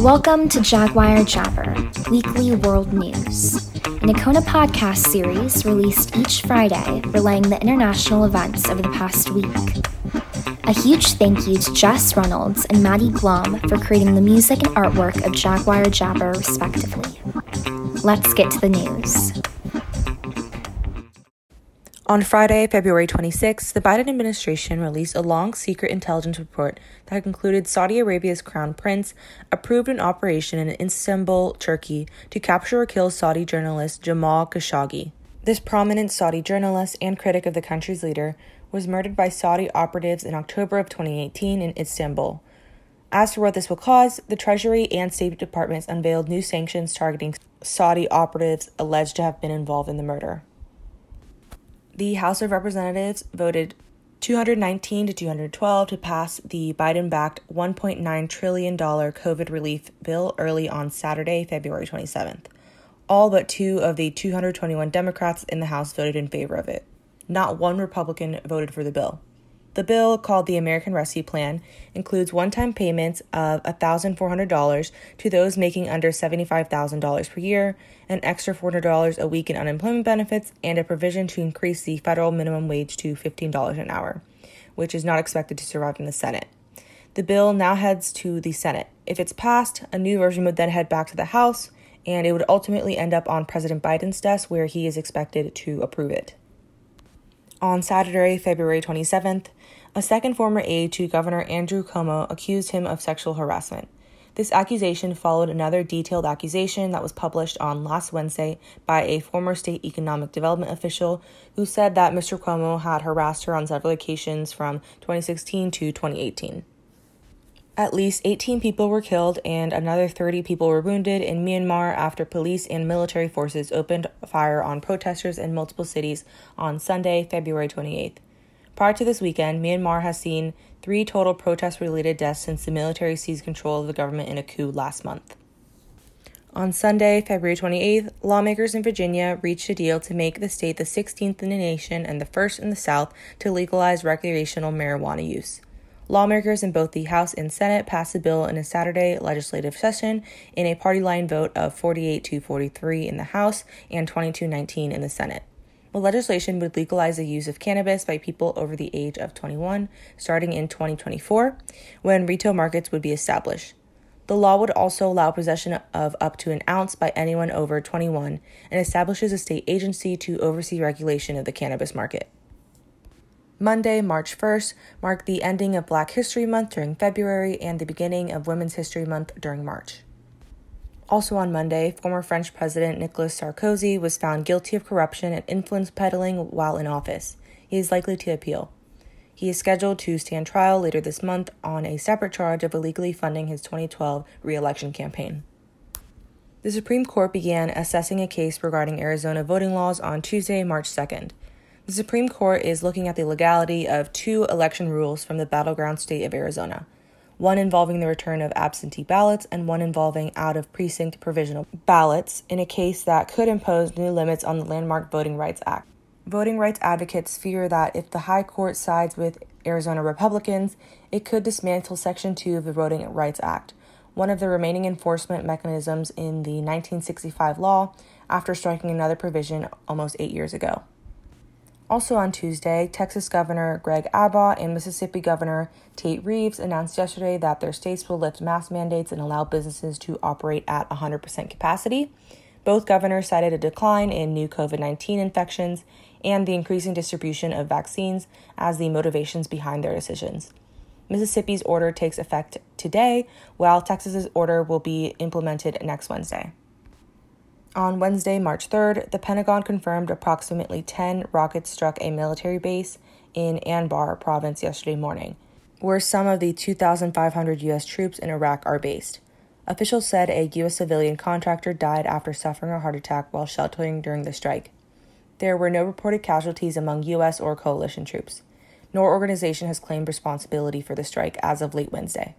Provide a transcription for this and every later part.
Welcome to Jaguar Jabber, weekly world news, an Acona podcast series released each Friday relaying the international events over the past week. A huge thank you to Jess Reynolds and Maddie Blom for creating the music and artwork of Jaguar Jabber, respectively. Let's get to the news. On Friday, February 26, the Biden administration released a long secret intelligence report that concluded Saudi Arabia's crown prince approved an operation in Istanbul, Turkey, to capture or kill Saudi journalist Jamal Khashoggi. This prominent Saudi journalist and critic of the country's leader was murdered by Saudi operatives in October of 2018 in Istanbul. As for what this will cause, the Treasury and State Departments unveiled new sanctions targeting Saudi operatives alleged to have been involved in the murder the House of Representatives voted 219 to 212 to pass the Biden backed $1.9 trillion COVID relief bill early on Saturday, February 27th. All but two of the 221 Democrats in the House voted in favor of it. Not one Republican voted for the bill. The bill, called the American Rescue Plan, includes one time payments of $1,400 to those making under $75,000 per year, an extra $400 a week in unemployment benefits, and a provision to increase the federal minimum wage to $15 an hour, which is not expected to survive in the Senate. The bill now heads to the Senate. If it's passed, a new version would then head back to the House, and it would ultimately end up on President Biden's desk where he is expected to approve it. On Saturday, February 27th, a second former aide to Governor Andrew Cuomo accused him of sexual harassment. This accusation followed another detailed accusation that was published on last Wednesday by a former state economic development official who said that Mr. Cuomo had harassed her on several occasions from 2016 to 2018. At least 18 people were killed and another 30 people were wounded in Myanmar after police and military forces opened fire on protesters in multiple cities on Sunday, February 28th. Prior to this weekend, Myanmar has seen three total protest related deaths since the military seized control of the government in a coup last month. On Sunday, February 28th, lawmakers in Virginia reached a deal to make the state the 16th in the nation and the first in the South to legalize recreational marijuana use. Lawmakers in both the House and Senate passed the bill in a Saturday legislative session in a party line vote of 48 to 43 in the House and 22 19 in the Senate. The legislation would legalize the use of cannabis by people over the age of 21 starting in 2024 when retail markets would be established. The law would also allow possession of up to an ounce by anyone over 21 and establishes a state agency to oversee regulation of the cannabis market. Monday, March 1st, marked the ending of Black History Month during February and the beginning of Women's History Month during March. Also on Monday, former French President Nicolas Sarkozy was found guilty of corruption and influence peddling while in office. He is likely to appeal. He is scheduled to stand trial later this month on a separate charge of illegally funding his 2012 re election campaign. The Supreme Court began assessing a case regarding Arizona voting laws on Tuesday, March 2nd. The Supreme Court is looking at the legality of two election rules from the battleground state of Arizona one involving the return of absentee ballots and one involving out of precinct provisional ballots in a case that could impose new limits on the landmark Voting Rights Act. Voting rights advocates fear that if the High Court sides with Arizona Republicans, it could dismantle Section 2 of the Voting Rights Act, one of the remaining enforcement mechanisms in the 1965 law, after striking another provision almost eight years ago. Also on Tuesday, Texas Governor Greg Abbott and Mississippi Governor Tate Reeves announced yesterday that their states will lift mask mandates and allow businesses to operate at 100% capacity. Both governors cited a decline in new COVID 19 infections and the increasing distribution of vaccines as the motivations behind their decisions. Mississippi's order takes effect today, while Texas's order will be implemented next Wednesday. On Wednesday, March 3rd, the Pentagon confirmed approximately 10 rockets struck a military base in Anbar province yesterday morning, where some of the 2,500 U.S. troops in Iraq are based. Officials said a U.S. civilian contractor died after suffering a heart attack while sheltering during the strike. There were no reported casualties among U.S. or coalition troops. No organization has claimed responsibility for the strike as of late Wednesday.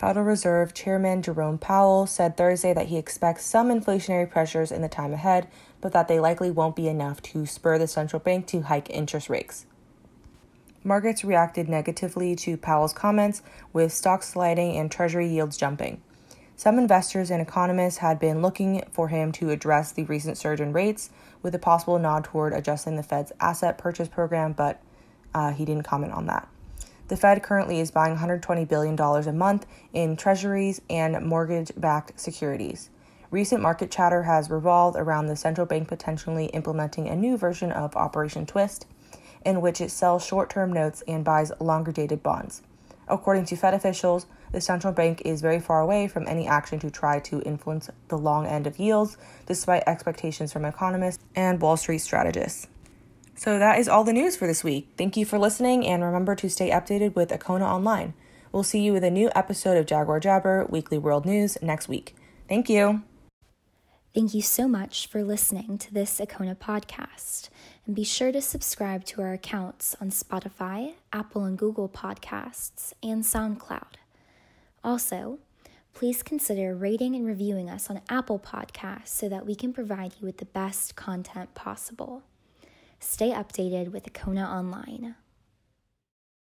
Federal Reserve Chairman Jerome Powell said Thursday that he expects some inflationary pressures in the time ahead, but that they likely won't be enough to spur the central bank to hike interest rates. Markets reacted negatively to Powell's comments, with stocks sliding and Treasury yields jumping. Some investors and economists had been looking for him to address the recent surge in rates with a possible nod toward adjusting the Fed's asset purchase program, but uh, he didn't comment on that. The Fed currently is buying $120 billion a month in treasuries and mortgage backed securities. Recent market chatter has revolved around the central bank potentially implementing a new version of Operation Twist, in which it sells short term notes and buys longer dated bonds. According to Fed officials, the central bank is very far away from any action to try to influence the long end of yields, despite expectations from economists and Wall Street strategists. So that is all the news for this week. Thank you for listening, and remember to stay updated with Acona Online. We'll see you with a new episode of Jaguar Jabber Weekly World News next week. Thank you. Thank you so much for listening to this Acona podcast. And be sure to subscribe to our accounts on Spotify, Apple and Google Podcasts, and SoundCloud. Also, please consider rating and reviewing us on Apple Podcasts so that we can provide you with the best content possible. Stay updated with Acona Online.